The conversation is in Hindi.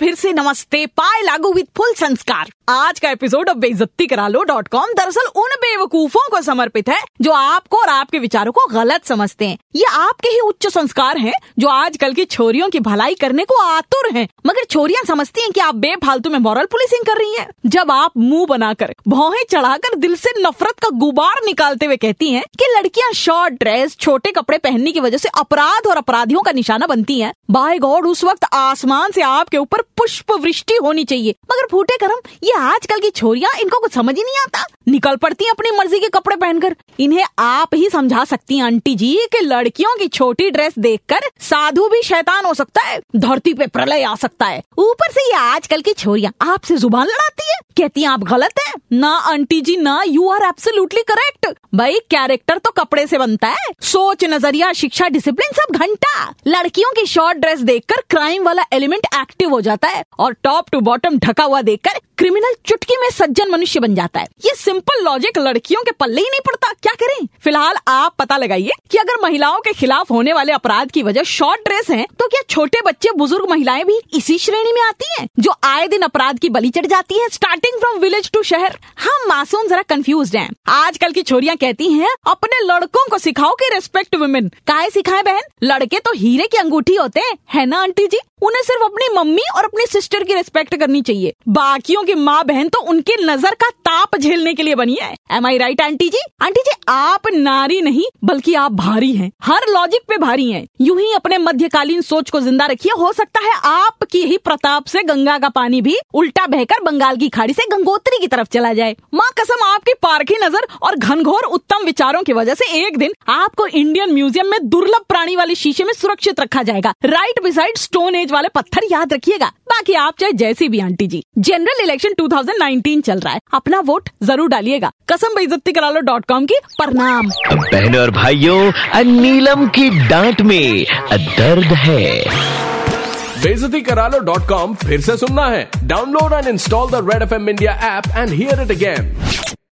फिर से नमस्ते, पाए लागू विद फुल संस्कार। आज का एपिसोड अब बेइज्जती करा लो डॉट कॉम दरअसल उन बेवकूफों को समर्पित है, जो आपको और आपके विचारों को गलत समझते हैं। ये आपके ही उच्च संस्कार हैं, जो आजकल की छोरियों की भलाई करने को आतुर हैं। मगर छोरियाँ समझती हैं कि आप बेफालतू में मॉरल पुलिसिंग कर रही हैं। जब आप मुँह बनाकर, भौहें चढ़ाकर दिल से नफरत का गुबार निकालते हुए कहती हैं कि लड़कियाँ शॉर्ट ड्रेस छोटे कपड़े पहनने की वजह से अपराध और अपराधियों का निशाना बनती हैं। बाय गॉड, उस वक्त आसमान से आपके ऊपर पुष्प वृष्टि होनी चाहिए। मगर फूटे करम, ये आजकल की छोरियाँ, इनको कुछ समझ ही नहीं आता। निकल पड़ती हैं अपनी मर्ज़ी के कपड़े पहनकर। इन्हें आप ही समझा सकती हैं, आंटी जी, कि लड़कियों की छोटी ड्रेस देखकर साधु भी शैतान हो सकता है, धरती पे प्रलय आ सकता है। ऊपर से ये आजकल की छोरियाँ आपसे ज़ुबान लड़ाती है। कहती हैं, आप गलत हैं। ना, आंटी जी, ना यू आर एब्सोल्युटली करेक्ट भाई कैरेक्टर तो कपड़े से बनता है। सोच, नज़रिया, शिक्षा डिसिप्लिन सब घंटा। लड़कियों की शॉर्ट ड्रेस देखकर क्राइम वाला एलिमेंट एक्टिव हो जाता है। और टॉप टू बॉटम ढका हुआ देखकर क्रिमिनल चुटकी में सज्जन मनुष्य बन जाता है। ये सिंपल लॉजिक लड़कियों के पल्ले ही नहीं पड़ता। क्या करें? फ़िलहाल आप पता लगाइए कि अगर महिलाओं के खिलाफ होने वाले अपराध की वजह शॉर्ट ड्रेस है तो क्या छोटे बच्चे, बुज़ुर्ग महिलाएँ भी इसी श्रेणी में आती है, जो आए दिन अपराध की बलि चढ़ जाती है स्टार्टिंग फ्रॉम विलेज टू शहर? हम मासूम जरा कंफ्यूज है। आजकल की छोरियाँ कहती हैं, अपने लड़कों को सिखाओ की रेस्पेक्ट वुमेन काहे सिखाए बहन? लड़के तो हीरे की अंगूठी होते हैं, है ना आंटी जी? उन्हें सिर्फ़ अपनी मम्मी और अपनी सिस्टर की रेस्पेक्ट करनी चाहिए। बाकियों की माँ बहन तो उनके नज़र का ताप झेलने के लिए बनी है। Am I right aunty ji? Aunty ji, आप नारी नहीं, बल्कि आप भारी हैं। हर लॉजिक पे भारी हैं। यूँ ही अपने मध्यकालीन सोच को ज़िंदा रखिए। हो सकता है आपकी ही प्रताप से गंगा का पानी भी उल्टा बहकर बंगाल की खाड़ी से गंगोत्री की तरफ़ चला जाए। माँ कसम, आपकी पारखी नज़र और घनघोर उत्तम विचारों की वजह से एक दिन आपको इंडियन म्यूज़ियम में दुर्लभ प्राणी वाले शीशे में सुरक्षित रखा जाएगा। राइट बिसाइड स्टोन एज वाले पत्थर याद रखिएगा। बाकी आप चाहे जैसी भी आंटी जी। जनरल इलेक्शन 2019 चल रहा है। अपना वोट ज़रूर डालिएगा। कसम बेइज्जती करा लो डॉट कॉम की प्रणाम। बहनों और भाइयों नीलम की डांट में दर्द है। बेजती करा लो डॉट कॉम फिर से सुनना है। Download and install the red F M India app and hear it again